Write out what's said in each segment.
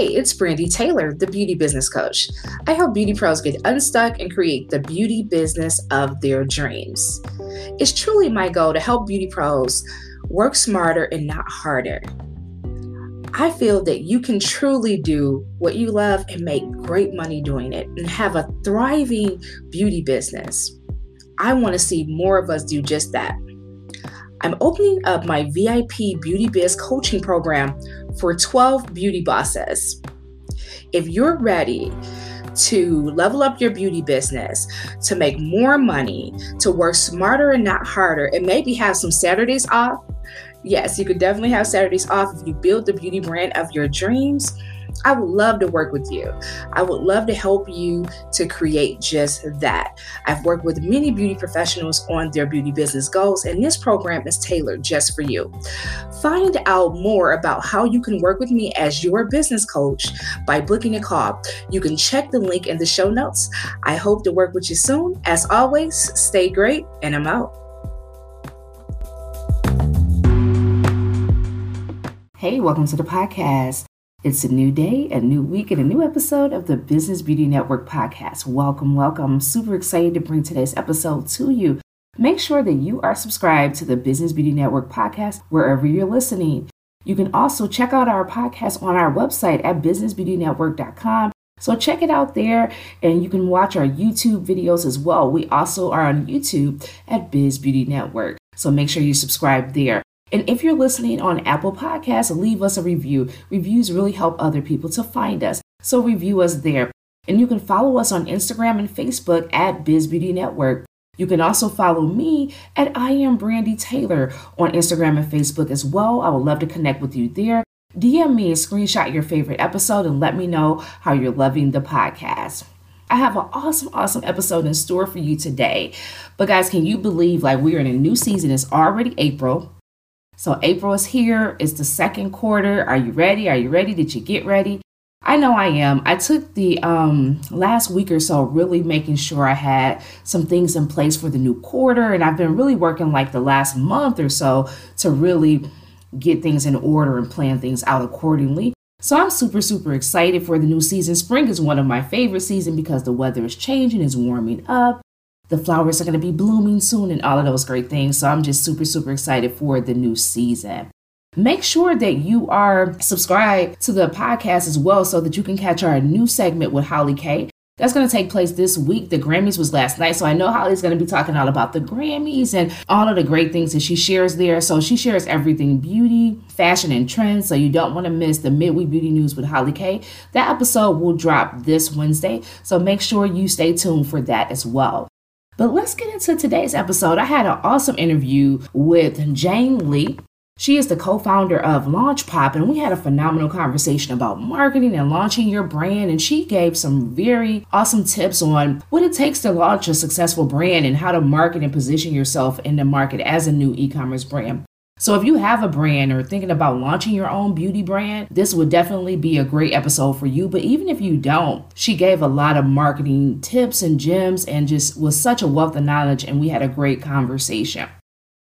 Hey, it's Brandy Taylor, the beauty business coach. I help beauty pros get unstuck and create the beauty business of their dreams. It's truly my goal to help beauty pros work smarter and not harder. I feel that you can truly do what you love and make great money doing it and have a thriving beauty business. I want to see more of us do just that. I'm opening up my VIP Beauty Biz coaching program for 12 beauty bosses. If you're ready to level up your beauty business, to make more money, to work smarter and not harder, and maybe have some Saturdays off, yes, you could definitely have Saturdays off if you build the beauty brand of your dreams I would love to work with you. I would love to help you to create just that. I've worked with many beauty professionals on their beauty business goals, and this program is tailored just for you. Find out more about how you can work with me as your business coach by booking a call. You can check the link in the show notes. I hope to work with you soon. As always, stay great, and I'm out. Hey, welcome to the podcast. It's a new day, a new week, and a new episode of the Business Beauty Network podcast. Welcome, welcome. I'm super excited to bring today's episode to you. Make sure that you are subscribed to the Business Beauty Network podcast wherever you're listening. You can also check out our podcast on our website at businessbeautynetwork.com. So check it out there and you can watch our YouTube videos as well. We also are on YouTube at Biz Beauty Network. So make sure you subscribe there. And if you're listening on Apple Podcasts, leave us a review. Reviews really help other people to find us. So review us there. And you can follow us on Instagram and Facebook at Biz Beauty Network. You can also follow me at I am Brandy Taylor on Instagram and Facebook as well. I would love to connect with you there. DM me and screenshot your favorite episode and let me know how you're loving the podcast. I have an awesome, awesome episode in store for you today. But guys, can you believe like we're in a new season? It's already April. So April is here. It's the second quarter. Are you ready? Are you ready? Did you get ready? I know I am. I took the um, last week or so really making sure I had some things in place for the new quarter. And I've been really working like the last month or so to really get things in order and plan things out accordingly. So I'm super, super excited for the new season. Spring is one of my favorite seasons because the weather is changing, it's warming up the flowers are going to be blooming soon and all of those great things. So I'm just super, super excited for the new season. Make sure that you are subscribed to the podcast as well so that you can catch our new segment with Holly K. That's going to take place this week. The Grammys was last night, so I know Holly's going to be talking all about the Grammys and all of the great things that she shares there. So she shares everything beauty, fashion, and trends. So you don't want to miss the Midweek Beauty News with Holly K. That episode will drop this Wednesday, so make sure you stay tuned for that as well. But let's get into today's episode. I had an awesome interview with Jane Lee. She is the co founder of Launch Pop, and we had a phenomenal conversation about marketing and launching your brand. And she gave some very awesome tips on what it takes to launch a successful brand and how to market and position yourself in the market as a new e commerce brand. So if you have a brand or thinking about launching your own beauty brand, this would definitely be a great episode for you. But even if you don't, she gave a lot of marketing tips and gems and just was such a wealth of knowledge and we had a great conversation.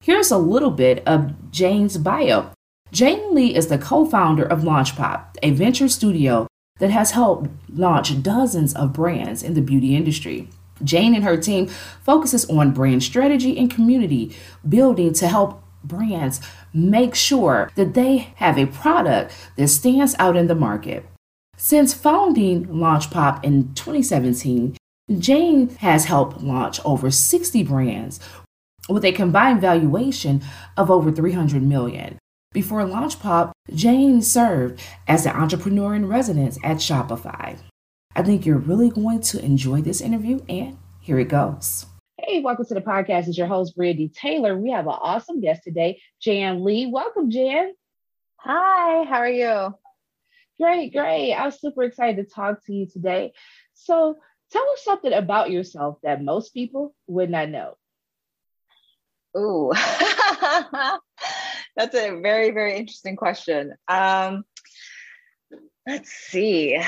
Here's a little bit of Jane's bio. Jane Lee is the co-founder of LaunchPop, a venture studio that has helped launch dozens of brands in the beauty industry. Jane and her team focuses on brand strategy and community building to help brands make sure that they have a product that stands out in the market. Since founding LaunchPop in 2017, Jane has helped launch over 60 brands with a combined valuation of over 300 million. Before LaunchPop, Jane served as an entrepreneur in residence at Shopify. I think you're really going to enjoy this interview, and here it goes. Hey, welcome to the podcast. It's your host, Brandy Taylor. We have an awesome guest today, Jan Lee. Welcome, Jan. Hi, how are you? Great, great. I'm super excited to talk to you today. So, tell us something about yourself that most people would not know. Ooh, that's a very, very interesting question. Um, let's see.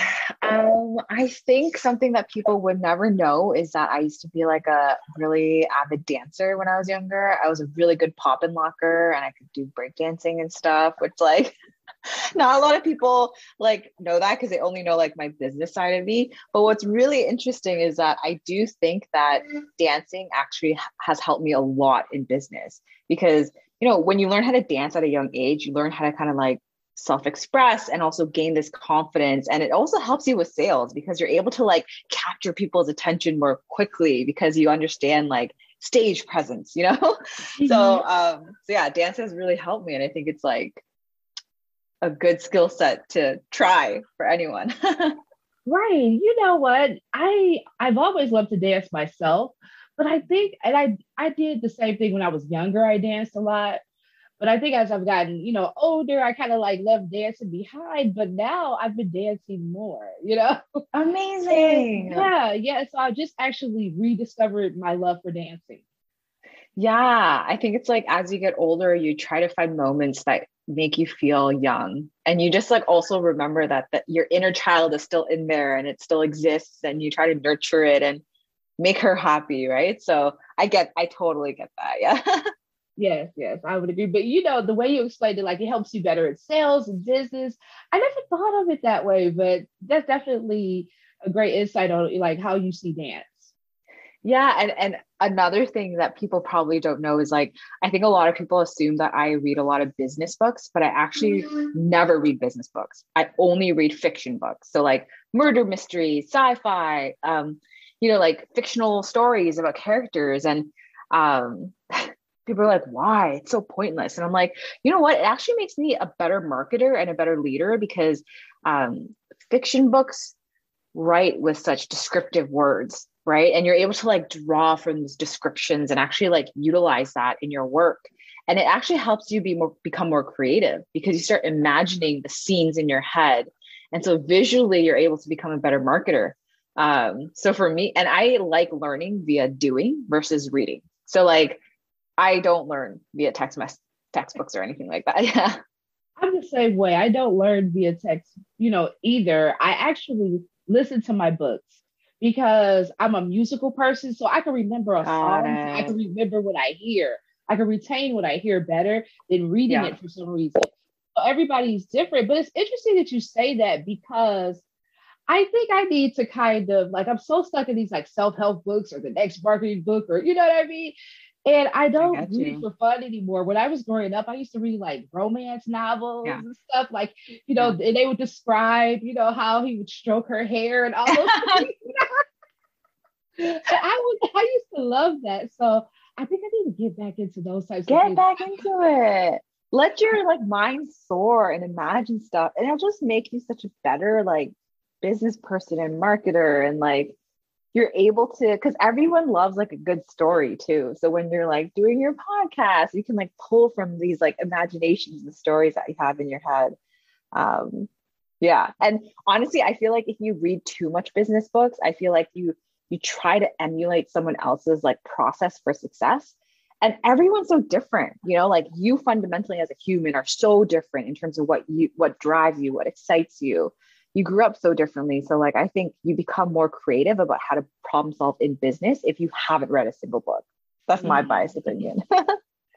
Um, I think something that people would never know is that I used to be like a really avid dancer when I was younger. I was a really good pop and locker and I could do breakdancing and stuff, which like not a lot of people like know that because they only know like my business side of me but what's really interesting is that i do think that dancing actually has helped me a lot in business because you know when you learn how to dance at a young age you learn how to kind of like self-express and also gain this confidence and it also helps you with sales because you're able to like capture people's attention more quickly because you understand like stage presence you know mm-hmm. so um so yeah dance has really helped me and i think it's like a good skill set to try for anyone. right. You know what? I I've always loved to dance myself, but I think and I I did the same thing when I was younger. I danced a lot. But I think as I've gotten, you know, older, I kind of like left dancing behind. But now I've been dancing more, you know. Amazing. Yeah, yeah. So I just actually rediscovered my love for dancing. Yeah, I think it's like as you get older, you try to find moments that make you feel young and you just like also remember that that your inner child is still in there and it still exists and you try to nurture it and make her happy right so i get i totally get that yeah yes yes i would agree. But you know the way you explained it like it helps you better at sales and business. I never thought of it that way but that's definitely a great insight on like how you see dance. Yeah, and and another thing that people probably don't know is like I think a lot of people assume that I read a lot of business books, but I actually never read business books. I only read fiction books. So like murder mystery, sci-fi, um, you know, like fictional stories about characters. And um people are like, why? It's so pointless. And I'm like, you know what? It actually makes me a better marketer and a better leader because um, fiction books write with such descriptive words right and you're able to like draw from these descriptions and actually like utilize that in your work and it actually helps you be more become more creative because you start imagining the scenes in your head and so visually you're able to become a better marketer um, so for me and i like learning via doing versus reading so like i don't learn via text mess textbooks or anything like that yeah i'm the same way i don't learn via text you know either i actually listen to my books because I'm a musical person. So I can remember a song. I can remember what I hear. I can retain what I hear better than reading yeah. it for some reason. So everybody's different. But it's interesting that you say that because I think I need to kind of like I'm so stuck in these like self-help books or the next marketing book or you know what I mean? And I don't I read for fun anymore. When I was growing up, I used to read like romance novels yeah. and stuff. Like, you know, yeah. they would describe, you know, how he would stroke her hair and all those things. I was I used to love that. So I think I need to get back into those types get back into it. Let your like mind soar and imagine stuff. And it'll just make you such a better like business person and marketer and like you're able to because everyone loves like a good story too. So when you're like doing your podcast you can like pull from these like imaginations and stories that you have in your head. Um yeah. And honestly i feel like if you read too much business books i feel like you you try to emulate someone else's like process for success. And everyone's so different you know like you fundamentally as a human are so different in terms of what you what drives you what excites you you grew up so differently. So, like, I think you become more creative about how to problem solve in business if you haven't read a single book. That's my mm-hmm. biased opinion.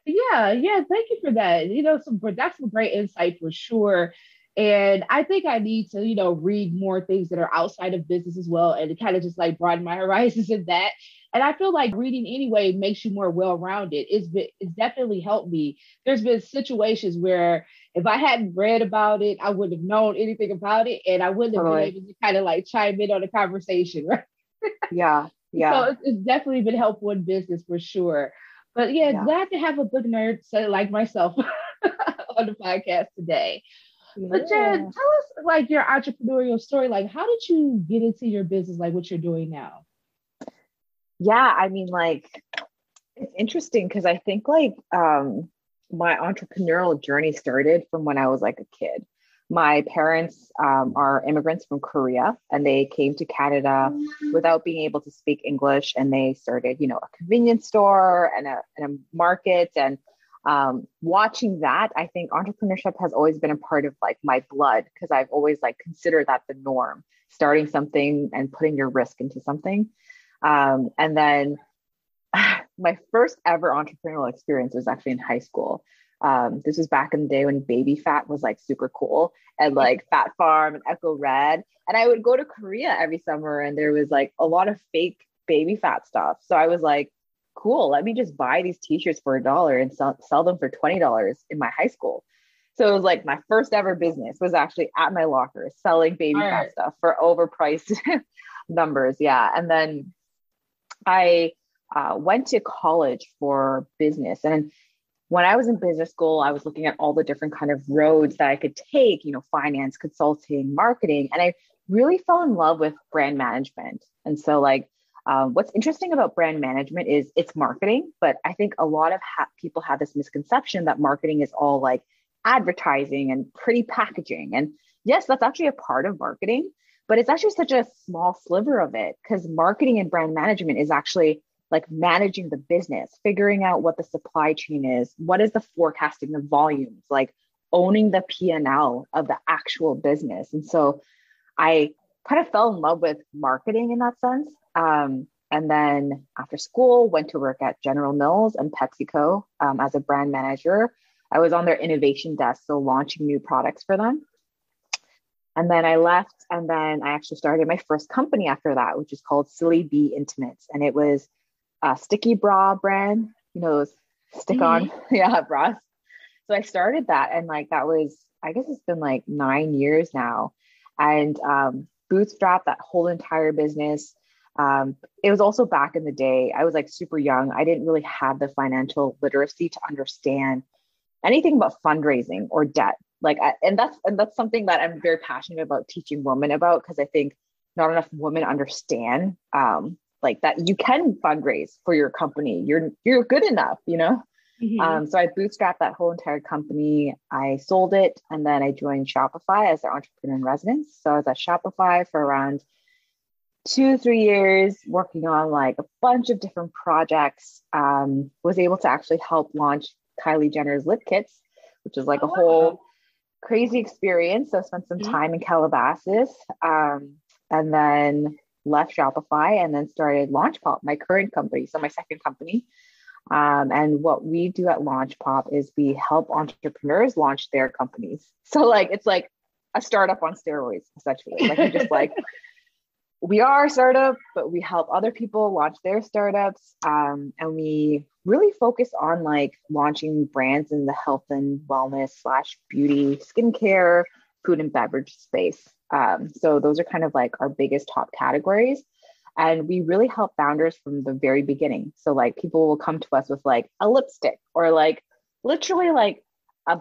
yeah, yeah. Thank you for that. You know, some that's some great insight for sure. And I think I need to, you know, read more things that are outside of business as well and kind of just like broaden my horizons in that. And I feel like reading anyway makes you more well-rounded. It's been it's definitely helped me. There's been situations where if I hadn't read about it, I wouldn't have known anything about it, and I wouldn't have been able to kind of like chime in on the conversation, right? Yeah, yeah. So it's, it's, definitely been helpful in business for sure. But yeah, yeah. glad to have a book nerd like myself on the podcast today. Yeah. But Jen, tell us like your entrepreneurial story. Like, how did you get into your business? Like, what you're doing now? Yeah, I mean, like, it's interesting because I think like um my entrepreneurial journey started from when I was like a kid. my parents um, are immigrants from Korea and they came to Canada without being able to speak English. And they started, you know, a convenience store and a, and a market. And um, watching that, I think entrepreneurship has always been a part of like my blood because I've always like considered that the norm, starting something and putting your risk into something. Um, and then my first ever entrepreneurial experience was actually in high school. Um, this was back in the day when Baby Phat was like super cool and like Phat Farm and Ecko Red. And I would go to Korea every summer and there was like a lot of fake Baby Phat stuff. So I was like, cool, let me just buy these t-shirts for a dollar and sell, sell them for $20 in my high school. So it was like my first ever business was actually at my locker selling baby right. stuff for overpriced numbers. Yeah. And then I uh, went to college for business. And when I was in business school, I was looking at all the different kind of roads that I could take, you know, finance, consulting, marketing, and I really fell in love with brand management. And so, like, um, what's interesting about brand management is it's marketing, but I think a lot of ha- people have this misconception that marketing is all like advertising and pretty packaging. And yes, that's actually a part of marketing, but it's actually such a small sliver of it because marketing and brand management is actually like managing the business, figuring out what the supply chain is, what is the forecasting, the volumes, like owning the P&L of the actual business. And so I kind of fell in love with marketing in that sense. Um, and then after school, went to work at General Mills and PepsiCo um, as a brand manager. I was on their innovation desk, so launching new products for them. And then I left, and then I actually started my first company after that, which is called Silly Bee Intimates. And it was a sticky bra brand, you know, those stick on, mm-hmm. yeah, bras. So I started that, and like that was, I guess it's been like nine years now, and um, bootstrap that whole entire business. Um, it was also back in the day. I was like super young. I didn't really have the financial literacy to understand anything about fundraising or debt. Like, I, and that's and that's something that I'm very passionate about teaching women about because I think not enough women understand um, like that you can fundraise for your company you're you're good enough you know mm-hmm. um, so i bootstrapped that whole entire company i sold it and then i joined shopify as their entrepreneur in residence so i was at shopify for around two three years working on like a bunch of different projects um, was able to actually help launch kylie jenner's lip kits which is like oh, a whole wow. crazy experience so i spent some mm-hmm. time in calabasas um, and then left Shopify and then started LaunchPop, my current company, so my second company. Um, and what we do at LaunchPop is we help entrepreneurs launch their companies. So like it's like a startup on steroids, essentially. Like we just like we are a startup, but we help other people launch their startups. Um, and we really focus on like launching brands in the health and wellness slash beauty, skincare, food and beverage space. Um, so those are kind of like our biggest top categories. And we really help founders from the very beginning. So like people will come to us with like a lipstick or like literally like a,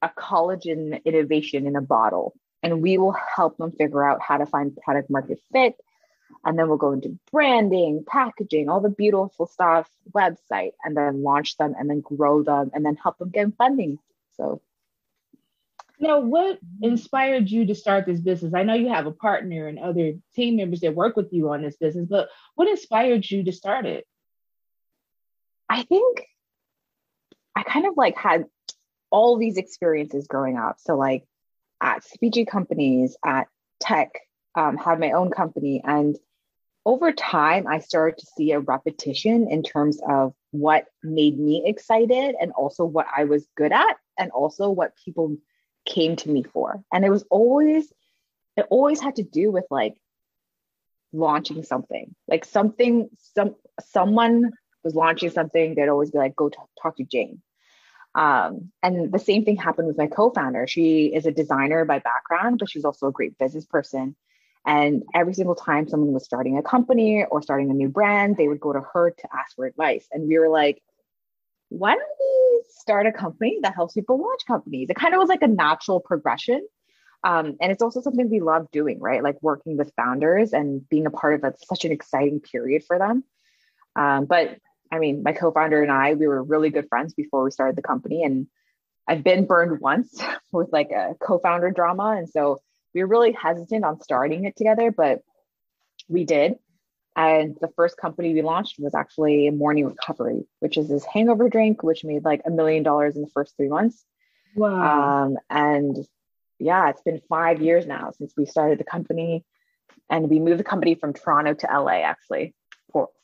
a collagen innovation in a bottle. And we will help them figure out how to find product market fit. And then we'll go into branding, packaging, all the beautiful stuff, website, and then launch them and then grow them and then help them get funding. So now, what inspired you to start this business? I know you have a partner and other team members that work with you on this business, but what inspired you to start it? I think I kind of like had all these experiences growing up. So, like at CPG companies, at tech, um, had my own company. And over time, I started to see a repetition in terms of what made me excited and also what I was good at, and also what people came to me for. And it was always, it always had to do with like launching something, like something, some, someone was launching something, they'd always be like, go t- talk to Jane. Um, and the same thing happened with my co-founder. She is a designer by background, but she's also a great business person. And every single time someone was starting a company or starting a new brand, they would go to her to ask for advice. And we were like, why don't we start a company that helps people launch companies? It kind of was like a natural progression. Um, and it's also something we love doing, right? Like working with founders and being a part of a, such an exciting period for them. Um, but I mean, my co-founder and I, we were really good friends before we started the company, and I've been burned once with like a co-founder drama. And so we were really hesitant on starting it together, but we did. And the first company we launched was actually Morning Recovery, which is this hangover drink, which made like a million dollars in the first three months. Wow. Um, and yeah, it's been five years now since we started the company. And we moved the company from Toronto to LA actually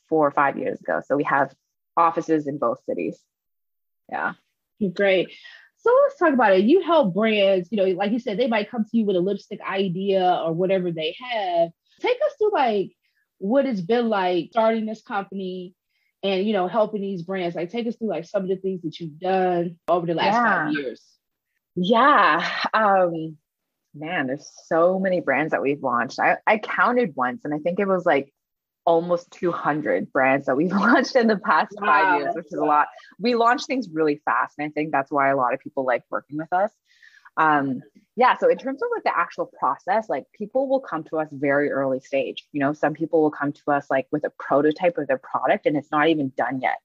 four, or five years ago. So we have offices in both cities. Yeah. Great. So let's talk about it. You help brands, you know, like you said, they might come to you with a lipstick idea or whatever they have. Take us through like what it's been like starting this company and you know helping these brands. Like take us through like some of the things that you've done over the last yeah. five years. Yeah. Um man, there's so many brands that we've launched. I, I counted once and I think it was like almost 200 brands that we've launched in the past wow. five years, which is a lot. We launch things really fast. And I think that's why a lot of people like working with us. Um, yeah. So in terms of like the actual process, like people will come to us very early stage. You know, some people will come to us like with a prototype of their product and it's not even done yet.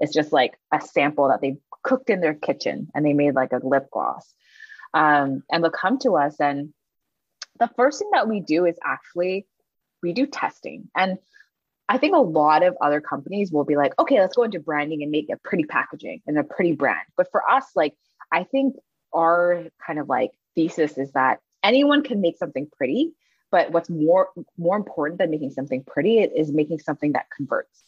It's just like a sample that they cooked in their kitchen and they made like a lip gloss. Um, and they'll come to us and the first thing that we do is actually we do testing. And I think a lot of other companies will be like, okay, let's go into branding and make a pretty packaging and a pretty brand. But for us, like, I think our kind of like thesis is that anyone can make something pretty, but what's more more important than making something pretty is making something that converts.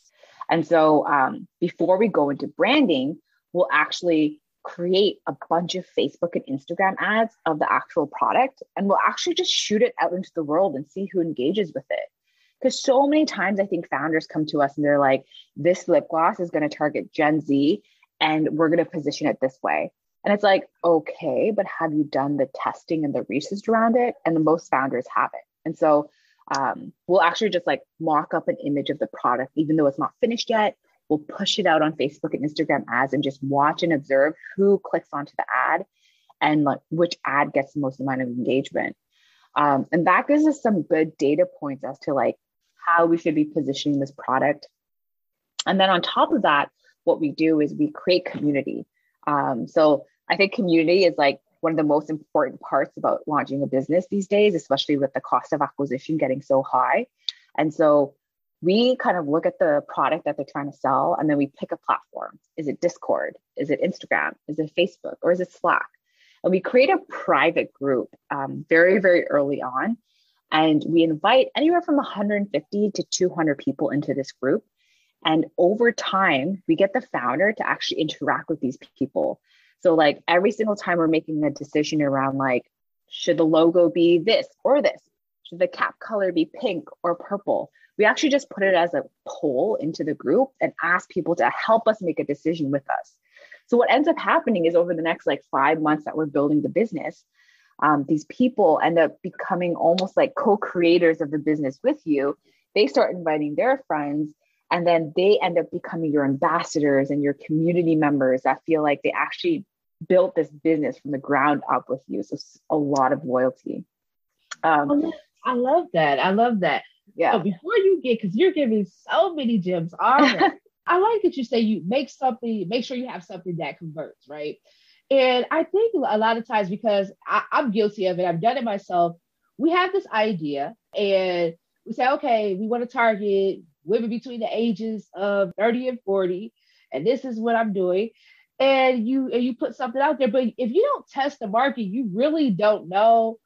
And so um, before we go into branding, we'll actually create a bunch of Facebook and Instagram ads of the actual product, and we'll actually just shoot it out into the world and see who engages with it. Because so many times I think founders come to us and they're like, this lip gloss is going to target Gen Z and we're going to position it this way. And it's like, okay, but have you done the testing and the research around it? And the most founders haven't. And so um, we'll actually just like mock up an image of the product, even though it's not finished yet. We'll push it out on Facebook and Instagram ads and just watch and observe who clicks onto the ad and like which ad gets the most amount of engagement. Um, and that gives us some good data points as to like how we should be positioning this product. And then on top of that, what we do is we create community. Um, so I think community is like one of the most important parts about launching a business these days, especially with the cost of acquisition getting so high. And so we kind of look at the product that they're trying to sell and then we pick a platform. Is it Discord? Is it Instagram? Is it Facebook? Or is it Slack? And we create a private group um, very, very early on and we invite anywhere from 150 to 200 people into this group. And over time, we get the founder to actually interact with these people. So, like every single time we're making a decision around, like, should the logo be this or this? Should the cap color be pink or purple? We actually just put it as a poll into the group and ask people to help us make a decision with us. So, what ends up happening is over the next like five months that we're building the business, um, these people end up becoming almost like co-creators of the business with you. They start inviting their friends and then they end up becoming your ambassadors and your community members that feel like they actually built this business from the ground up with you. So a lot of loyalty. Um, i love that. I love that. Yeah. So before you get because you're giving so many gems already. I like that you say you make something, make sure you have something that converts, right? And I think a lot of times, because I, I'm guilty of it, I've done it myself. We have this idea and we say, okay, we want to target women between the ages of 30 and 40, and this is what I'm doing. And you and you put something out there, but if you don't test the market, you really don't know,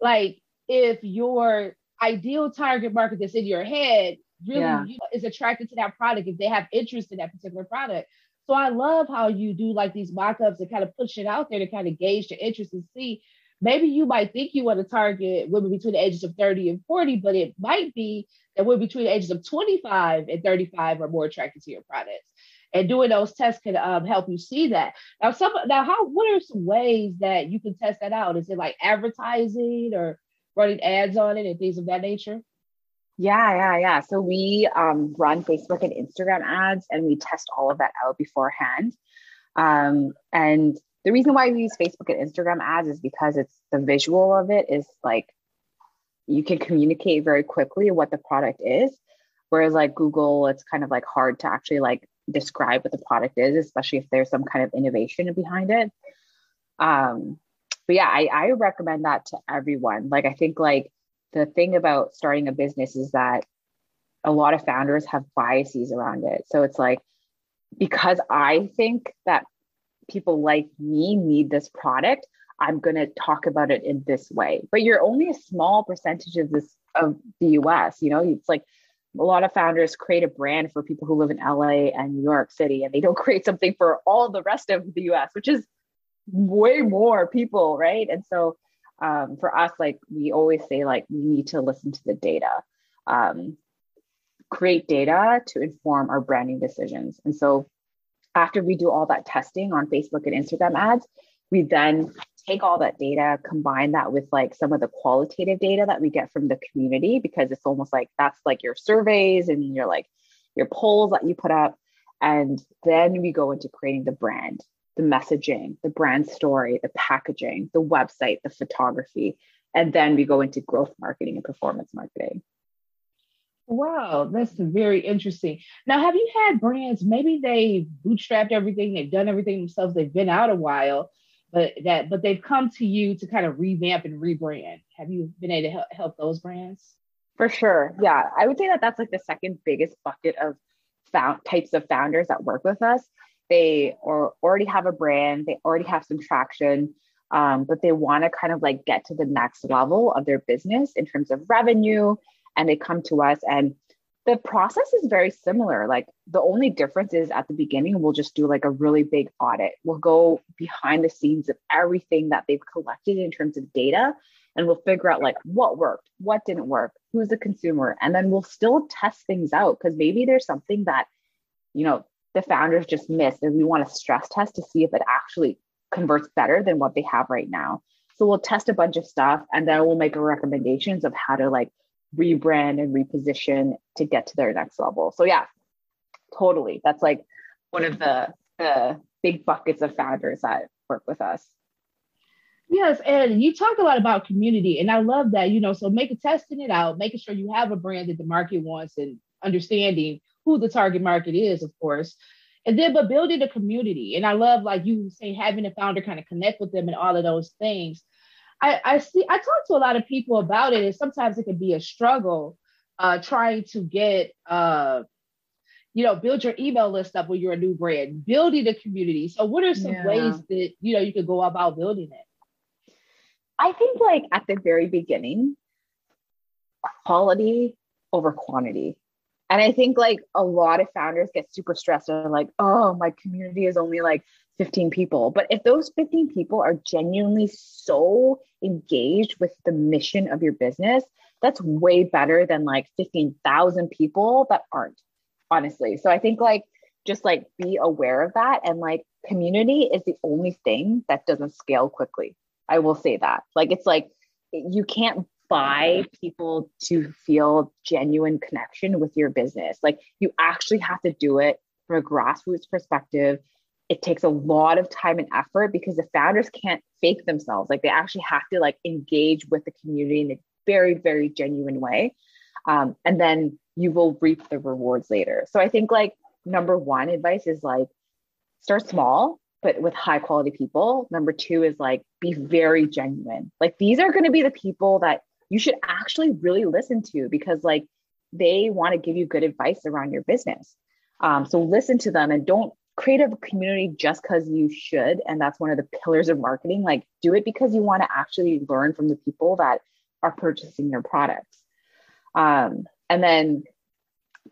like if your ideal target market that's in your head really yeah. is attracted to that product, if they have interest in that particular product. So I love how you do like these mock-ups and kind of push it out there to kind of gauge your interest and see. Maybe you might think you want to target women between the ages of 30 and 40, but it might be that women between the ages of 25 and 35 are more attracted to your products. And doing those tests can um, help you see that. Now, some now, how what are some ways that you can test that out? Is it like advertising or running ads on it and things of that nature? Yeah, yeah, yeah. So we um, run Facebook and Instagram ads and we test all of that out beforehand. Um, and the reason why we use Facebook and Instagram ads is because it's the visual of it is like you can communicate very quickly what the product is. Whereas like Google, it's kind of like hard to actually like describe what the product is, especially if there's some kind of innovation behind it. Um, but yeah, I, I recommend that to everyone. Like, I think like the thing about starting a business is that a lot of founders have biases around it. So it's like, because I think that people like me need this product, I'm going to talk about it in this way. But you're only a small percentage of this of the US, you know, it's like a lot of founders create a brand for people who live in LA and New York City and they don't create something for all the rest of the US, which is way more people, right? And so um, for us, like we always say, like we need to listen to the data, um, create data to inform our branding decisions. And so after we do all that testing on Facebook and Instagram ads, we then take all that data, combine that with like some of the qualitative data that we get from the community, because it's almost like that's like your surveys and your like your polls that you put up. And then we go into creating the brand the messaging, the brand story, the packaging, the website, the photography. And then we go into growth marketing and performance marketing. Wow, that's very interesting. Now, have you had brands, maybe they bootstrapped everything, they've done everything themselves, they've been out a while, but that but they've come to you to kind of revamp and rebrand. Have you been able to help, help those brands? For sure. Yeah. I would say that that's like the second biggest bucket of found types of founders that work with us they or already have a brand, they already have some traction, um, but they want to kind of like get to the next level of their business in terms of revenue. And they come to us and the process is very similar. Like the only difference is at the beginning, we'll just do like a really big audit. We'll go behind the scenes of everything that they've collected in terms of data and we'll figure out like what worked, what didn't work, who's the consumer. And then we'll still test things out because maybe there's something that, you know, the founders just missed and we want to stress test to see if it actually converts better than what they have right now. So we'll test a bunch of stuff and then we'll make recommendations of how to like rebrand and reposition to get to their next level. So yeah totally. That's like one of the the big buckets of founders that work with us. Yes, and you talk a lot about community, and I love that. You know, so making testing it out, making sure you have a brand that the market wants, and understanding who the target market is, of course. And then, but building a community. And I love, like you say, having a founder kind of connect with them and all of those things. I, I see, I talk to a lot of people about it, and sometimes it can be a struggle uh, trying to get, uh, you know, build your email list up when you're a new brand, building a community. So, what are some yeah. ways that, you know, you could go about building it? I think, like, at the very beginning, quality over quantity and I think like a lot of founders get super stressed and like, oh, my community is only like 15 people. But if those 15 people are genuinely so engaged with the mission of your business, that's way better than like 15,000 people that aren't, honestly. So I think like just like be aware of that. And like community is the only thing that doesn't scale quickly. I will say that. Like it's like you can't buy people to feel genuine connection with your business. Like you actually have to do it from a grassroots perspective. It takes a lot of time and effort because the founders can't fake themselves. Like they actually have to like engage with the community in a very, very genuine way. Um, and then you will reap the rewards later. So I think like number one advice is like start small, but with high quality people. Number two is like be very genuine. Like these are going to be the people that you should actually really listen to because like they want to give you good advice around your business. Um, so listen to them and don't create a community just because you should. And that's one of the pillars of marketing. Like do it because you want to actually learn from the people that are purchasing your products. Um, and then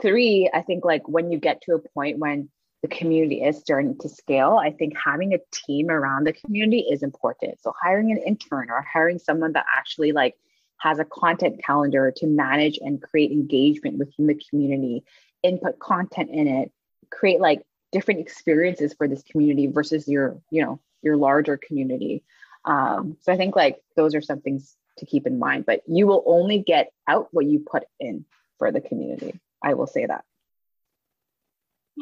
three, I think like when you get to a point when the community is starting to scale, I think having a team around the community is important. So hiring an intern or hiring someone that actually like has a content calendar to manage and create engagement within the community, input content in it, create like different experiences for this community versus your, you know, your larger community. Um, so I think like those are some things to keep in mind, but you will only get out what you put in for the community. I will say that.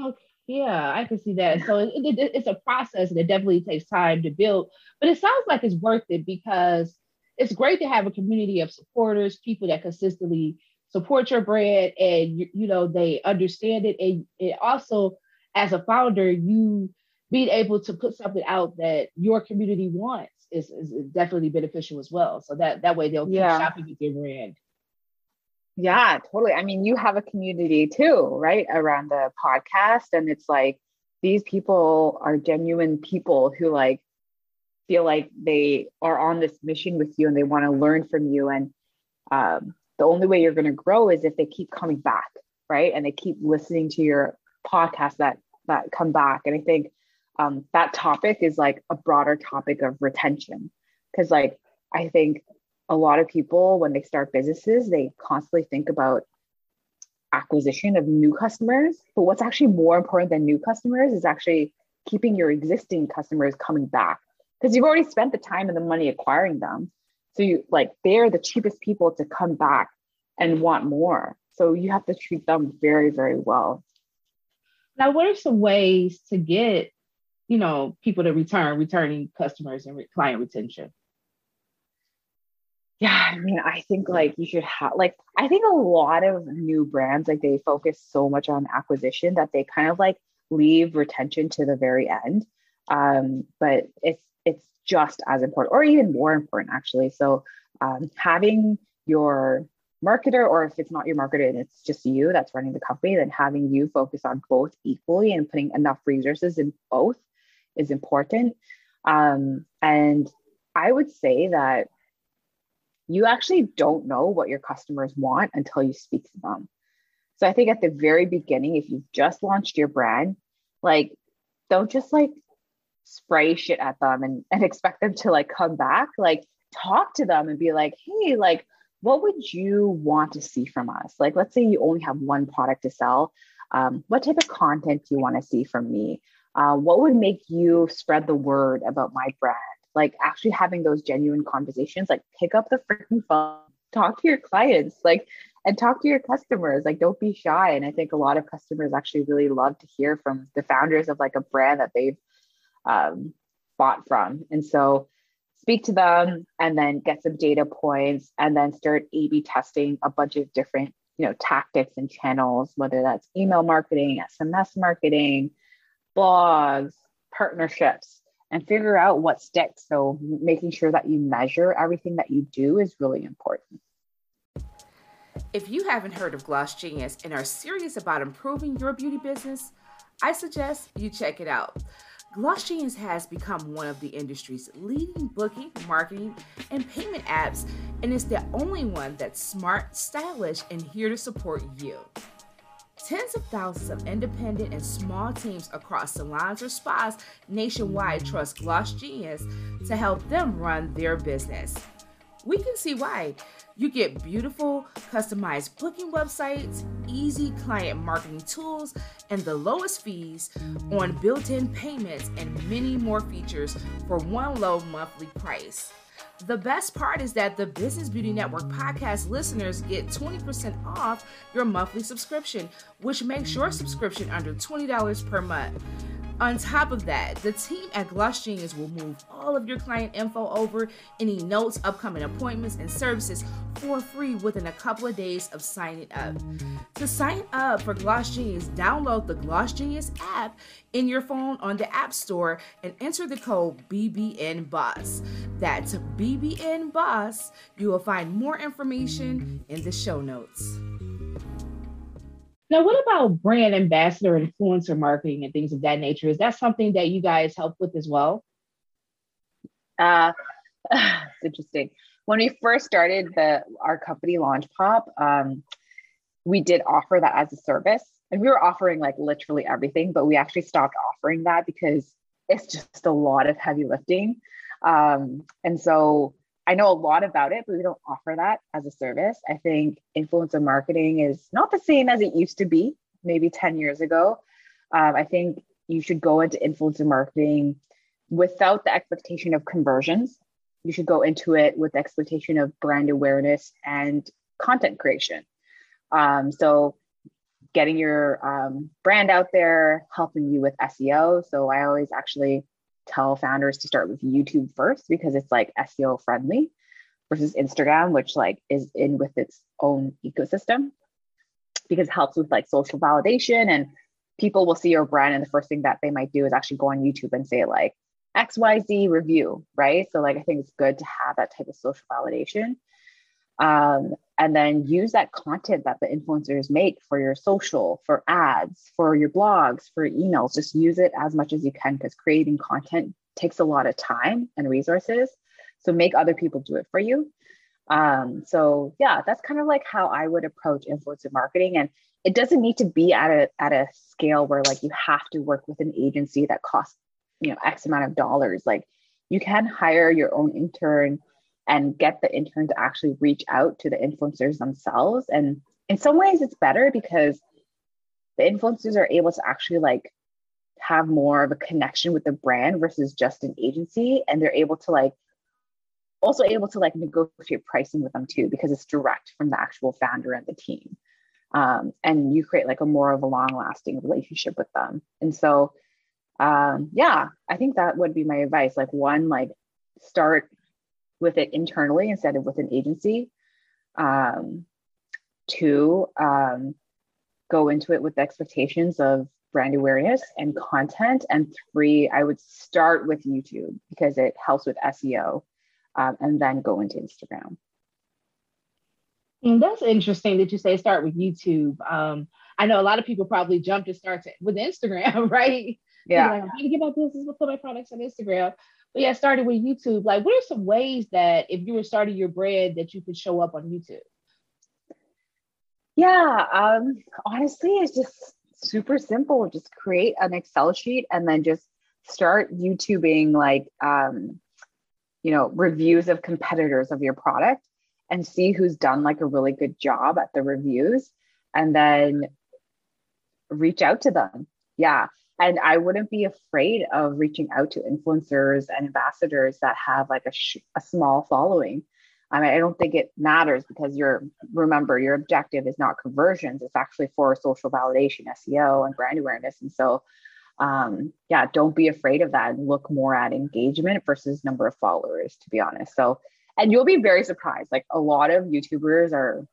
Okay. Yeah, I can see that. So it, it, it's a process and it definitely takes time to build, but it sounds like it's worth it because it's great to have a community of supporters, people that consistently support your brand and you, know they understand it and it also as a founder you being able to put something out that your community wants is, is definitely beneficial as well. So that that way they'll keep yeah. shopping with your brand. Yeah, totally. I mean, you have a community too, right? Around the podcast. And it's like these people are genuine people who like feel like they are on this mission with you and they want to learn from you. And um, the only way you're going to grow is if they keep coming back, right? And they keep listening to your podcast that that come back. And I think um, that topic is like a broader topic of retention because like i think a lot of people when they start businesses they constantly think about acquisition of new customers but what's actually more important than new customers is actually keeping your existing customers coming back because you've already spent the time and the money acquiring them so you like they're the cheapest people to come back and want more so you have to treat them very very well now what are some ways to get you know, people to return, returning customers and re- client retention? Yeah, I mean, I think like you should have like I think a lot of new brands like they focus so much on acquisition that they kind of like leave retention to the very end. Um, but it's it's just as important or even more important actually. So um, having your marketer or if it's not your marketer and it's just you that's running the company then having you focus on both equally and putting enough resources in both is important. Um, and I would say that you actually don't know what your customers want until you speak to them. So I think at the very beginning, if you've just launched your brand, like don't just like spray shit at them and, and expect them to like come back. Like talk to them and be like, hey, like, what would you want to see from us? Like, let's say you only have one product to sell. Um, what type of content do you want to see from me? uh, what would make you spread the word about my brand? Like actually having those genuine conversations, like pick up the freaking phone, talk to your clients, like, and talk to your customers. Like, don't be shy. And I think a lot of customers actually really love to hear from the founders of like a brand that they've um, bought from. And so, speak to them and then get some data points and then start A B testing a bunch of different you know tactics and channels whether that's email marketing sms marketing blogs, partnerships, and figure out what sticks. So making sure that you measure everything that you do is really important. If you haven't heard of Gloss Genius and are serious about improving your beauty business, I suggest you check it out. Gloss Genius has become one of the industry's leading booking, marketing, and payment apps, and is the only one that's smart, stylish, and here to support you. Tens of thousands of independent and small teams across salons or spas nationwide trust Gloss Genius to help them run their business. We can see why. You get beautiful, customized booking websites, easy client marketing tools, and the lowest fees on built in payments and many more features for one low monthly price. The best part is that the Business Beauty Network podcast listeners get 20% off your monthly subscription, which makes your subscription under $20 per month. On top of that, the team at Gloss Genius will move all of your client info over, any notes, upcoming appointments, and services for free within a couple of days of signing up. To sign up for Gloss Genius, download the Gloss Genius app in your phone on the App Store and enter the code BBN Boss. That's BBN Boss. You will find more information in the show notes. Now, what about brand ambassador, influencer marketing, and things of that nature? Is that something that you guys help with as well? Uh, it's interesting. When we first started the our company Launch Pop, um, we did offer that as a service, and we were offering like literally everything, but we actually stopped offering that because it's just a lot of heavy lifting. Um, and so I know a lot about it, but we don't offer that as a service. I think influencer marketing is not the same as it used to be maybe 10 years ago. Um, I think you should go into influencer marketing without the expectation of conversions. You should go into it with the expectation of brand awareness and content creation. Um, so, getting your um, brand out there, helping you with SEO. So, I always actually tell founders to start with YouTube first because it's like SEO friendly versus Instagram, which like is in with its own ecosystem because it helps with like social validation and people will see your brand and the first thing that they might do is actually go on YouTube and say like XYZ review, right? So like I think it's good to have that type of social validation. Um, and then use that content that the influencers make for your social, for ads, for your blogs, for emails. Just use it as much as you can because creating content takes a lot of time and resources. So make other people do it for you. Um, so yeah, that's kind of like how I would approach influencer marketing. And it doesn't need to be at a at a scale where like you have to work with an agency that costs you know x amount of dollars like you can hire your own intern and get the intern to actually reach out to the influencers themselves. And in some ways it's better because the influencers are able to actually like have more of a connection with the brand versus just an agency. And they're able to like also able to like negotiate pricing with them too because it's direct from the actual founder and the team. Um, and you create like a more of a long lasting relationship with them. And so um, yeah, I think that would be my advice. Like one, like start with it internally instead of with an agency. Um, two, um, go into it with expectations of brand awareness and content. And three, I would start with YouTube because it helps with SEO um, and then go into Instagram. And that's interesting that you say start with YouTube. Um, I know a lot of people probably jump to start to, with Instagram, right? Yeah. Like, I'm trying to get my business, put my products on Instagram. But yeah, started with YouTube. Like, what are some ways that if you were starting your brand that you could show up on YouTube? Yeah, um, honestly, it's just super simple. Just create an Excel sheet and then just start YouTubing like um, you know, reviews of competitors of your product and see who's done like a really good job at the reviews and then reach out to them. Yeah. And I wouldn't be afraid of reaching out to influencers and ambassadors that have like a, sh- a small following. I mean, I don't think it matters because you're, remember, your objective is not conversions, it's actually for social validation, SEO, and brand awareness. And so, um, yeah, don't be afraid of that and look more at engagement versus number of followers, to be honest. So, and you'll be very surprised. Like a lot of YouTubers are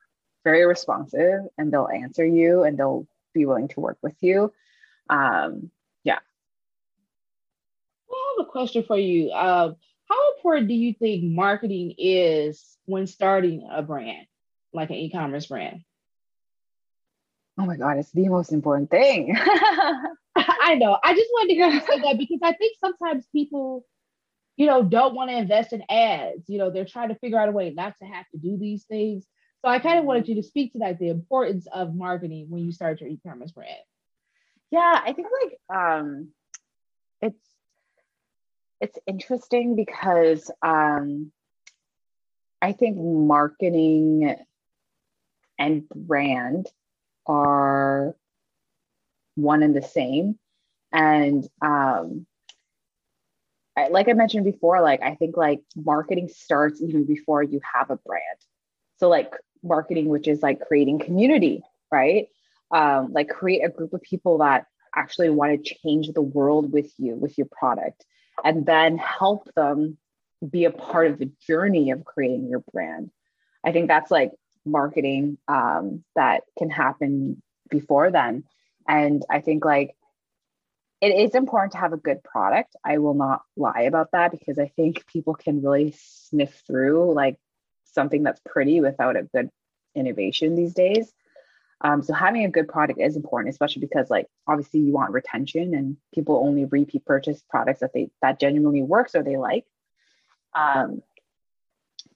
very responsive and they'll answer you and they'll be willing to work with you. Um, have a question for you. Uh, how important do you think marketing is when starting a brand, like an e-commerce brand? Oh my God, it's the most important thing. I know. I just wanted to hear you say that because I think sometimes people, you know, don't want to invest in ads. You know, they're trying to figure out a way not to have to do these things. So I kind of wanted you to speak to that, the importance of marketing when you start your e-commerce brand. Yeah, I think like um it's it's interesting because um I think marketing and brand are one and the same. And um I, like I mentioned before, like I think like marketing starts even before you have a brand. So like marketing, which is like creating community, right? um, like create a group of people that actually want to change the world with you with your product and then help them be a part of the journey of creating your brand. I think that's like marketing um, that can happen before then. And i think like it is important to have a good product. I will not lie about that because i think people can really sniff through like something that's pretty without a good innovation these days um, so having a good product is important, especially because like obviously you want retention and people only repeat purchase products that they that genuinely works or they like. Um,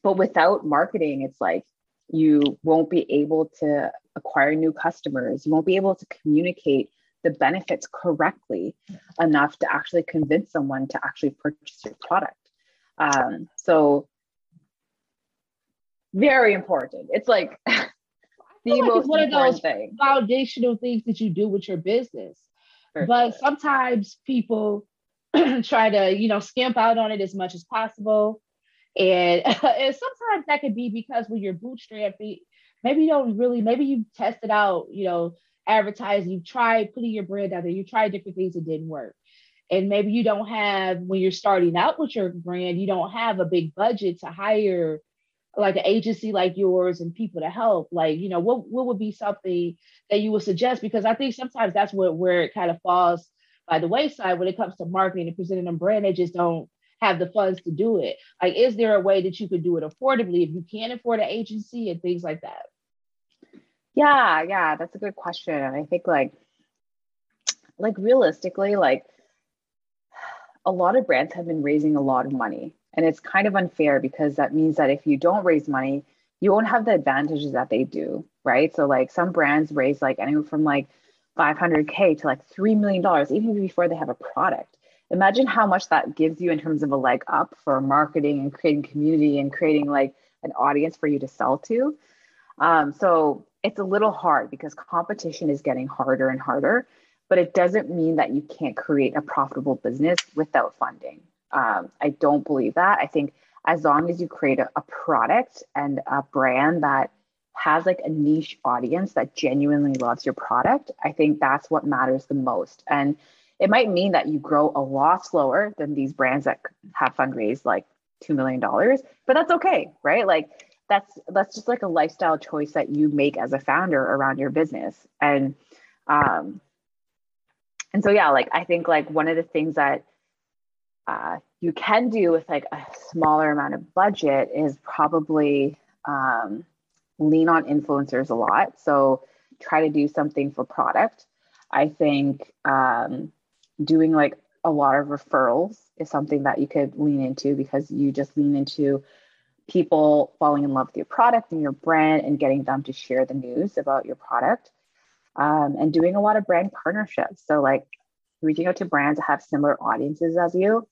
but without marketing, it's like you won't be able to acquire new customers. You won't be able to communicate the benefits correctly enough to actually convince someone to actually purchase your product. Um, so very important. It's like the like most one of those thing. foundational things that you do with your business. For but sure. sometimes people try to, you know, skimp out on it as much as possible. And, and sometimes that could be because when you're bootstrapping, maybe you don't really, maybe you tested out, you know, advertising, you tried putting your brand out there, you tried different things that didn't work. And maybe you don't have, when you're starting out with your brand, you don't have a big budget to hire like an agency like yours and people to help like you know what what would be something that you would suggest? Because i think sometimes that's where, where it kind of falls by the wayside when it comes to marketing and presenting a brand they just don't have the funds to do it. Like is there a way that you could do it affordably if you can't afford an agency and things like that? Yeah yeah that's a good question and i think like like realistically like a lot of brands have been raising a lot of money and it's kind of unfair because that means that if you don't raise money, you won't have the advantages that they do, right? So like some brands raise like anywhere from like 500k to like 3 million dollars even before they have a product. Imagine how much that gives you in terms of a leg up for marketing and creating community and creating like an audience for you to sell to. Um, so it's a little hard because competition is getting harder and harder, but it doesn't mean that you can't create a profitable business without funding. Um, I don't believe that. I think as long as you create a, a product and a brand that has like a niche audience that genuinely loves your product, I think that's what matters the most. And it might mean that you grow a lot slower than these brands that have fundraised like $2 million, but that's okay, right? Like that's that's just like a lifestyle choice that you make as a founder around your business. And um and so yeah, like I think like one of the things that uh, you can do with like a smaller amount of budget is probably um, lean on influencers a lot. So try to do something for product. I think um, doing like a lot of referrals is something that you could lean into because you just lean into people falling in love with your product and your brand and getting them to share the news about your product um, and doing a lot of brand partnerships. So, like reaching out to brands that have similar audiences as you,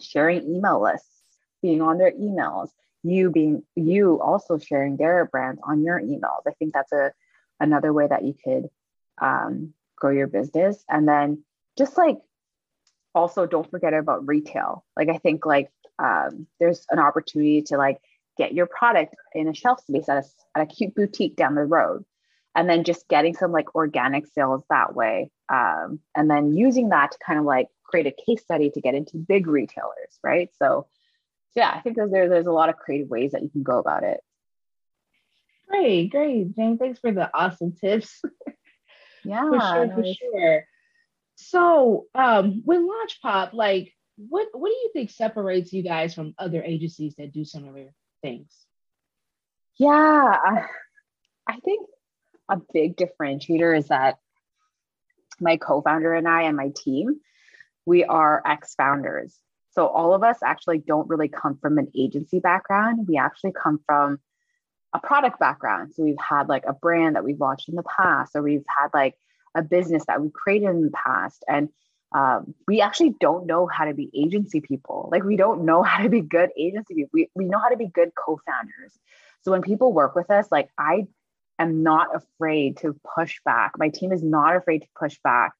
sharing email lists, being on their emails, you being you also sharing their brands on your emails. I think that's a another way that you could um, grow your business. And then just like also don't forget about retail. Like I think like um, there's an opportunity to like get your product in a shelf space at a, at a cute boutique down the road and then just getting some like organic sales that way um, and then using that to kind of like create a case study to get into big retailers right? So, yeah i think there's, there's a lot of creative ways that you can go about it. Great great. Jane thanks for the awesome tips. Yeah for sure nice. for sure. So um with LaunchPop like what what do you think separates you guys from other agencies that do similar things? Yeah I think a big differentiator is that my co-founder and I and my team, we are ex-founders. So all of us actually don't really come from an agency background. We actually come from a product background. So we've had like a brand that we've launched in the past, or we've had like a business that we created in the past. And um, we actually don't know how to be agency people. Like we don't know how to be good agency people. We, we know how to be good co-founders. So when people work with us, like I am not afraid to push back. My team is not afraid to push back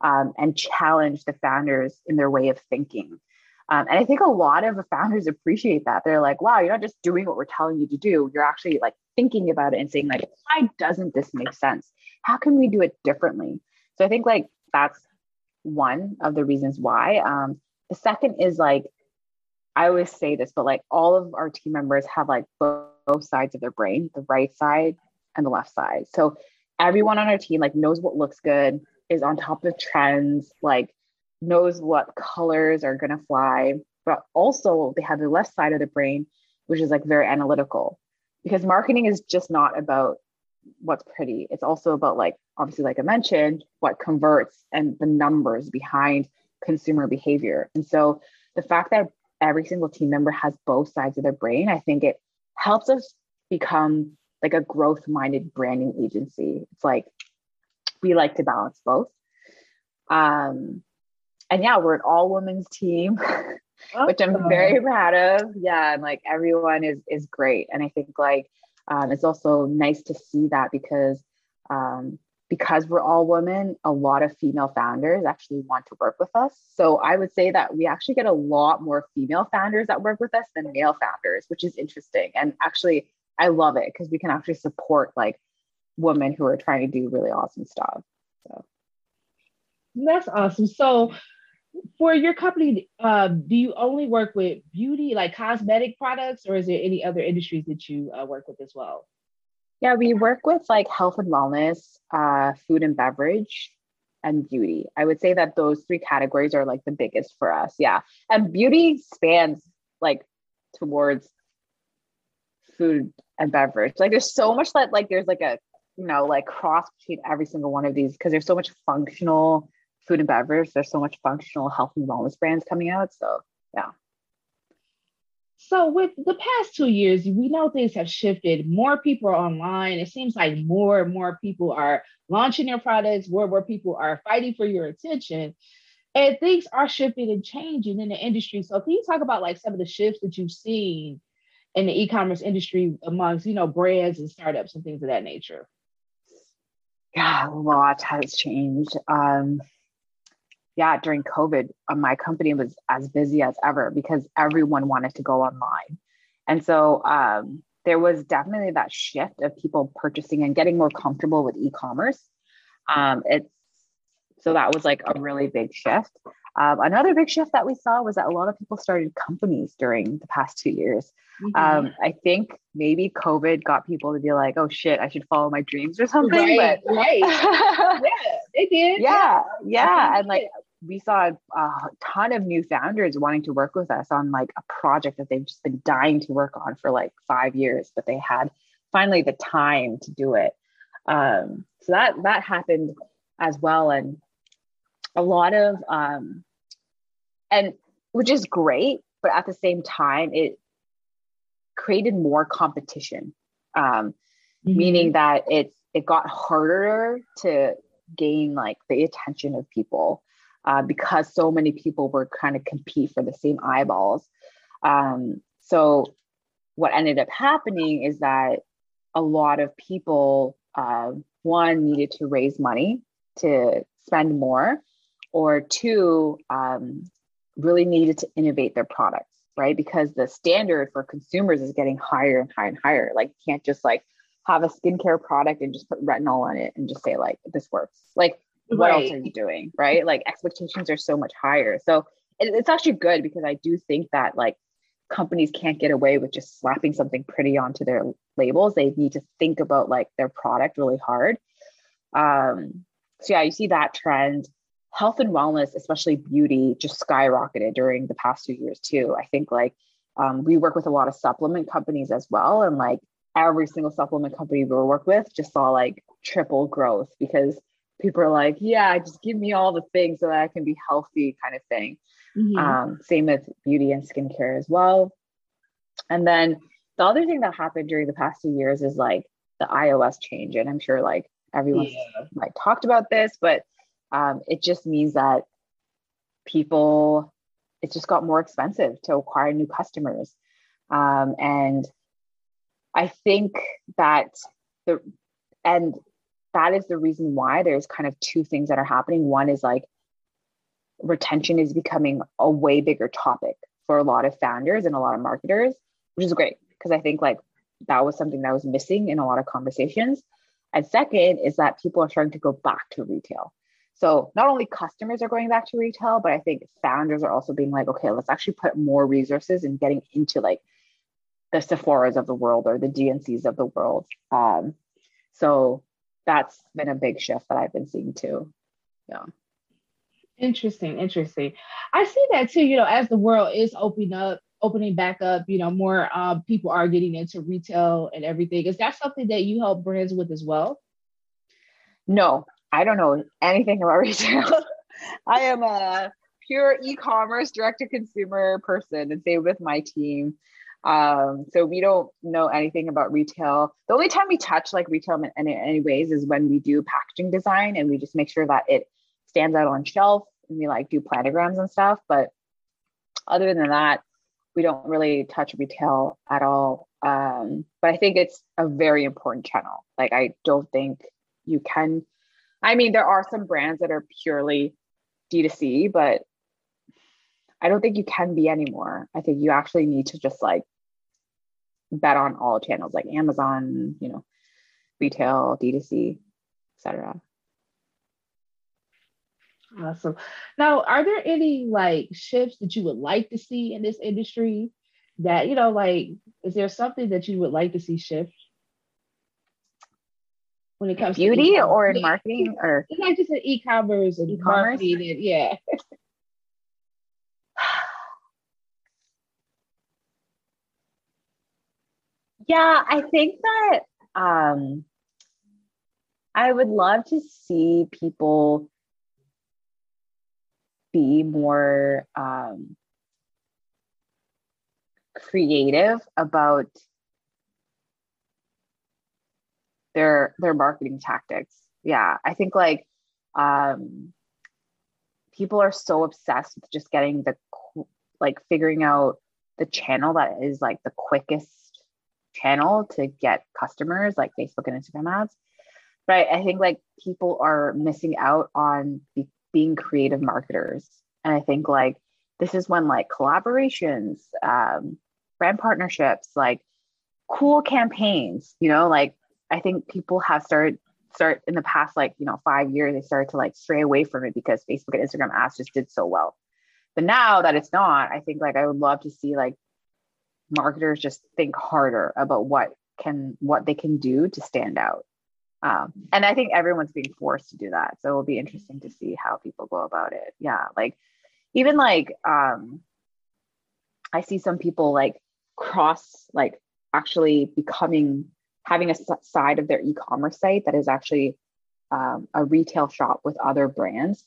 um, and challenge the founders in their way of thinking. Um, and I think a lot of founders appreciate that. They're like, wow, you're not just doing what we're telling you to do. You're actually like thinking about it and saying, like, why doesn't this make sense? How can we do it differently? So I think like that's one of the reasons why. Um, the second is like, I always say this, but like all of our team members have like both, both sides of their brain, the right side and the left side. So everyone on our team like knows what looks good, is on top of trends, like knows what colors are gonna fly, but also they have the left side of the brain, which is like very analytical. Because marketing is just not about what's pretty. It's also about like obviously, like I mentioned, what converts and the numbers behind consumer behavior. And so the fact that every single team member has both sides of their brain, I think it helps us become like a growth minded branding agency. It's like we like to balance both. Um, and yeah, we're an all women's team, awesome. which I'm very proud of. Yeah, and like everyone is is great, and I think like um, it's also nice to see that because um, because we're all women, a lot of female founders actually want to work with us. So I would say that we actually get a lot more female founders that work with us than male founders, which is interesting. And actually, I love it because we can actually support like women who are trying to do really awesome stuff. So that's awesome. So for your company, uh, do you only work with beauty, like cosmetic products, or is there any other industries that you uh, work with as well? Yeah, we work with like health and wellness, uh, food and beverage, and beauty. I would say that those three categories are like the biggest for us. Yeah. And beauty spans like towards food and beverage. Like there's so much that like there's like a you know like cross between every single one of these because there's so much functional food and beverage. There's so much functional health and wellness brands coming out. So yeah. So with the past two years, we know things have shifted. More people are online. It seems like more and more people are launching their products, more and more people are fighting for your attention. And things are shifting and changing in the industry. So can you talk about like some of the shifts that you've seen in the e-commerce industry amongst, you know, brands and startups and things of that nature? Yeah, a lot has changed. Um, yeah, during COVID, uh, my company was as busy as ever because everyone wanted to go online. And so um, there was definitely that shift of people purchasing and getting more comfortable with e-commerce. Um, it's so that was like a really big shift. Um, another big shift that we saw was that a lot of people started companies during the past two years. Mm-hmm. Um, I think maybe COVID got people to be like, "Oh shit, I should follow my dreams or something." Right, but, right. yeah, they did. Yeah, yeah, yeah. and like we saw a ton of new founders wanting to work with us on like a project that they've just been dying to work on for like five years, but they had finally the time to do it. Um, so that that happened as well, and a lot of um, and which is great, but at the same time, it created more competition, um, mm-hmm. meaning that it's it got harder to gain like the attention of people uh, because so many people were trying to compete for the same eyeballs. Um, so what ended up happening is that a lot of people, uh, one, needed to raise money to spend more, or two, um, really needed to innovate their products, right? Because the standard for consumers is getting higher and higher and higher. Like, you can't just like have a skincare product and just put retinol on it and just say like this works. Like what right. else are you doing right like expectations are so much higher so it, it's actually good because i do think that like companies can't get away with just slapping something pretty onto their labels they need to think about like their product really hard um so yeah you see that trend health and wellness especially beauty just skyrocketed during the past two years too i think like um, we work with a lot of supplement companies as well and like every single supplement company we work with just saw like triple growth because people are like, yeah, just give me all the things so that I can be healthy, kind of thing. Mm-hmm. Um, same with beauty and skincare as well. And then the other thing that happened during the past two years is like the iOS change. And I'm sure like everyone yeah. like talked about this, but um, it just means that people, it just got more expensive to acquire new customers. Um, and I think that the, and that is the reason why there's kind of two things that are happening. One is like retention is becoming a way bigger topic for a lot of founders and a lot of marketers, which is great because I think like that was something that was missing in a lot of conversations. And second is that people are starting to go back to retail. So not only customers are going back to retail, but I think founders are also being like, okay, let's actually put more resources in getting into like the Sephora's of the world or the GNCs of the world. Um, so that's been a big shift that I've been seeing too. Yeah. Interesting, interesting. I see that too, you know, as the world is opening up, opening back up, you know, more um, people are getting into retail and everything. Is that something that you help brands with as well? No, I don't know anything about retail. I am a pure e-commerce direct to consumer person and same with my team. Um, so we don't know anything about retail. The only time we touch like retail in any, any ways is when we do packaging design and we just make sure that it stands out on shelf and we like do planograms and stuff. But other than that, we don't really touch retail at all. Um, but I think it's a very important channel. Like I don't think you can. I mean, there are some brands that are purely D2C, but I don't think you can be anymore. I think you actually need to just like bet on all channels like Amazon, you know, retail, D2C, etc. Awesome. Now, are there any like shifts that you would like to see in this industry? That you know, like, is there something that you would like to see shift when it comes beauty to beauty or in marketing or it's not just in e-commerce and e-commerce? marketing yeah. yeah, I think that um I would love to see people be more um, creative about their their marketing tactics. Yeah, I think like um, people are so obsessed with just getting the like figuring out the channel that is like the quickest channel to get customers, like Facebook and Instagram ads. But I think like people are missing out on be- being creative marketers. And I think like this is when like collaborations, um, brand partnerships, like cool campaigns, you know, like I think people have started start in the past like, you know, five years, they started to like stray away from it because Facebook and Instagram ads just did so well. But now that it's not, I think like I would love to see like marketers just think harder about what can what they can do to stand out. Um, and I think everyone's being forced to do that. So it'll be interesting to see how people go about it. Yeah. Like even like um I see some people like cross like actually becoming having a side of their e-commerce site that is actually um, a retail shop with other brands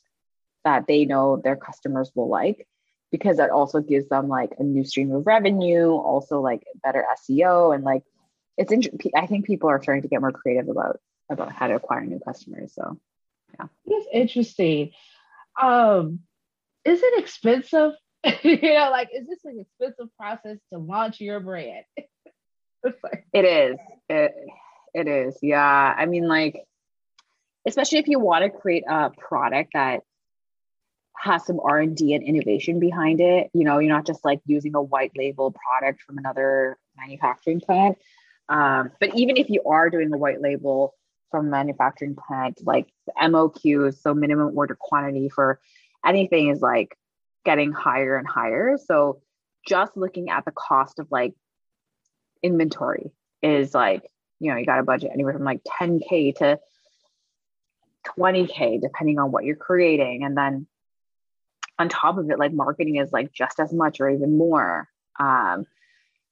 that they know their customers will like because that also gives them like a new stream of revenue also like better seo and like it's int- i think people are starting to get more creative about about how to acquire new customers. So yeah. It's interesting. Um, is it expensive? you know, like is this an expensive process to launch your brand? it is. It it is. Yeah. I mean, like, especially if you want to create a product that has some r&d and innovation behind it you know you're not just like using a white label product from another manufacturing plant um, but even if you are doing a white label from manufacturing plant, like MOQ, so minimum order quantity for anything is like getting higher and higher. So just looking at the cost of like inventory is like, you know, you got a budget anywhere from like 10K to 20K, depending on what you're creating. And then on top of it, like marketing is like just as much or even more. Um,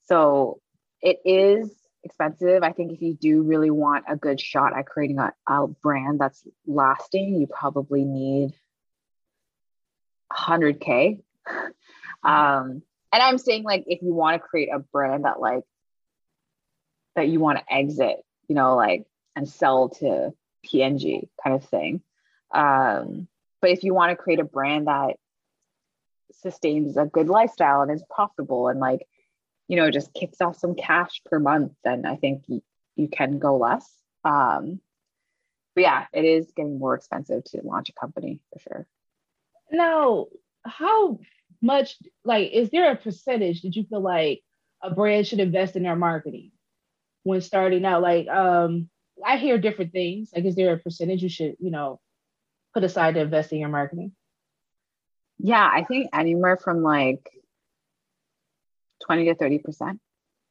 so it is expensive. I think if you do really want a good shot at creating a, a brand that's lasting, you probably need 100K. Um, and I'm saying, like, if you want to create a brand that, like, that you want to exit, you know, like, and sell to P&G kind of thing. Um, but if you want to create a brand that sustains a good lifestyle and is profitable and like you know, just kicks off some cash per month, then I think you, you can go less. Um, but yeah, it is getting more expensive to launch a company for sure. Now, how much, like, is there a percentage that you feel like a brand should invest in their marketing when starting out? Like, um, I hear different things. Like, is there a percentage you should, you know, put aside to invest in your marketing? Yeah, I think anywhere from like 20 to 30%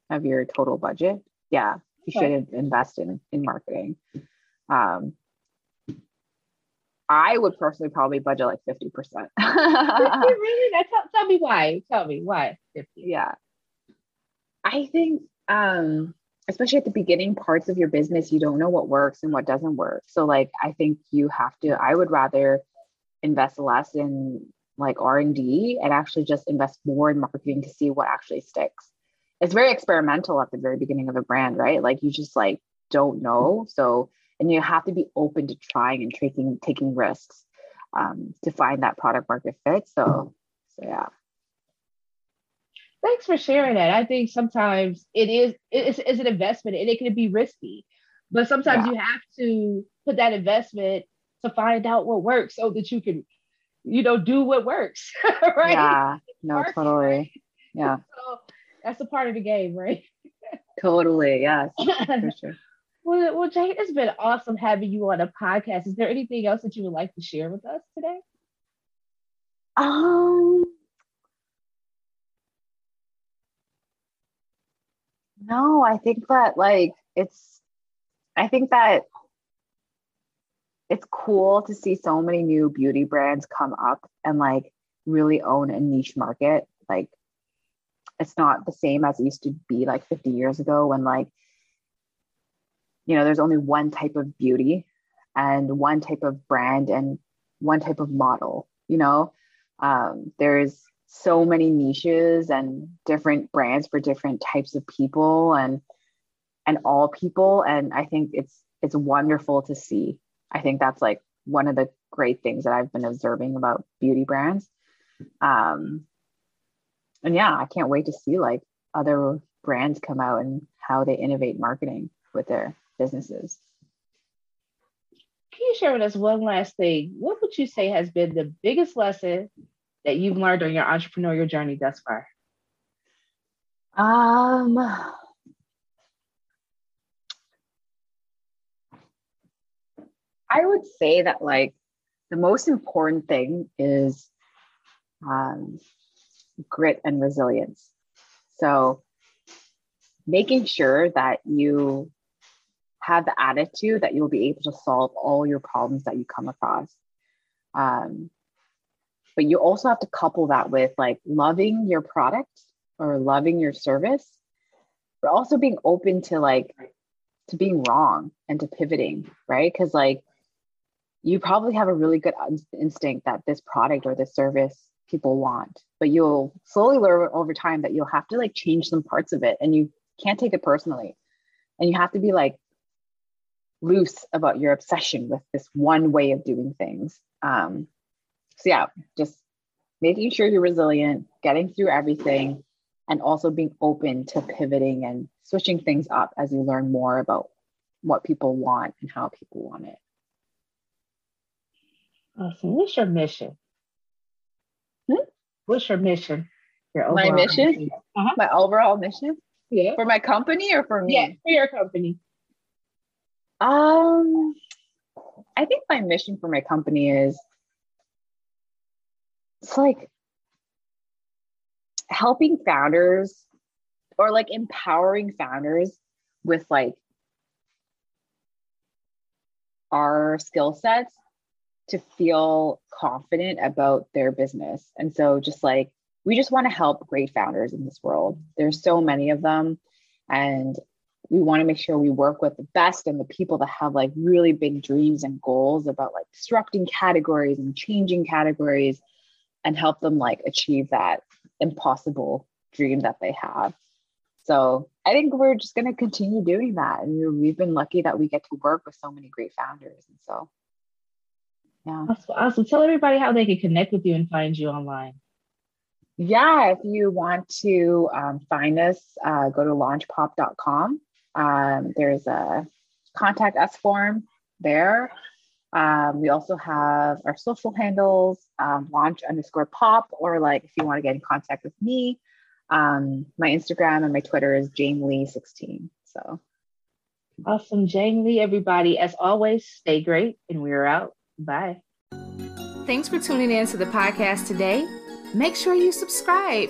of your total budget. Yeah, you okay. should invest in, in marketing. Um, I would personally probably budget like 50%. really? Tell, tell me why. Tell me why 50. Yeah. I think, um, especially at the beginning parts of your business, you don't know what works and what doesn't work. So, like, I think you have to, I would rather invest less in like r&d and actually just invest more in marketing to see what actually sticks. It's very experimental at the very beginning of a brand right? Like you just like don't know. So and you have to be open to trying and taking taking risks um, to find that product market fit. So so yeah thanks for sharing that i think sometimes it is it's, it's an investment and it can be risky but sometimes yeah. you have to put that investment to find out what works so that you can you know, do what works, right? Yeah, no, Market, totally. Right? Yeah. So that's a part of the game, right? totally. Yes. For sure. Well, well, Jay, it's been awesome having you on a podcast. Is there anything else that you would like to share with us today? Um, no, I think that like it's, I think that it's cool to see so many new beauty brands come up and like really own a niche market. Like it's not the same as it used to be like 50 years ago when like you know there's only one type of beauty and one type of brand and one type of model you know um, there's so many niches and different brands for different types of people and and all people. And i think it's it's wonderful to see. I think that's like one of the great things that i've been observing about beauty brands. Um and yeah i can't wait to see like other brands come out and how they innovate marketing with their businesses. Can you share with us one last thing? What would you say has been the biggest lesson that you've learned on your entrepreneurial journey thus far? Um, I would say that like the most important thing is um, grit and resilience. So making sure that you have the attitude that you'll be able to solve all your problems that you come across. Um, but you also have to couple that with like loving your product or loving your service but also being open to like to being wrong and to pivoting right? Because like you probably have a really good instinct that this product or this service people want but you'll slowly learn over time that you'll have to like change some parts of it and you can't take it personally. And you have to be like loose about your obsession with this one way of doing things um, so yeah, just making sure you're resilient, getting through everything, and also being open to pivoting and switching things up as you learn more about what people want and how people want it. Awesome. What's your mission? Hmm? What's your mission? Your my mission? mission? Uh-huh. My overall mission? Yeah. For my company or for me? Yeah, for your company. Um, I think my mission for my company is it's like helping founders or like empowering founders with like our skill sets to feel confident about their business. And so just like we just want to help great founders in this world. There's so many of them and we want to make sure we work with the best and the people that have like really big dreams and goals about like disrupting categories and changing categories and help them like achieve that impossible dream that they have. So I think we're just going to continue doing that. And we've been lucky that we get to work with so many great founders. And so, yeah. Awesome. awesome. Tell everybody how they can connect with you and find you online. Yeah, if you want to um, find us, uh, go to launchpop.com. Um, there's a contact us form there. Um, we also have our social handles, um, launch underscore pop, or like if you want to get in contact with me, um, my Instagram and my Twitter is Jane Lee 16. So awesome, Jane Lee, everybody. As always, stay great, and we're out. Bye. Thanks for tuning in to the podcast today. Make sure you subscribe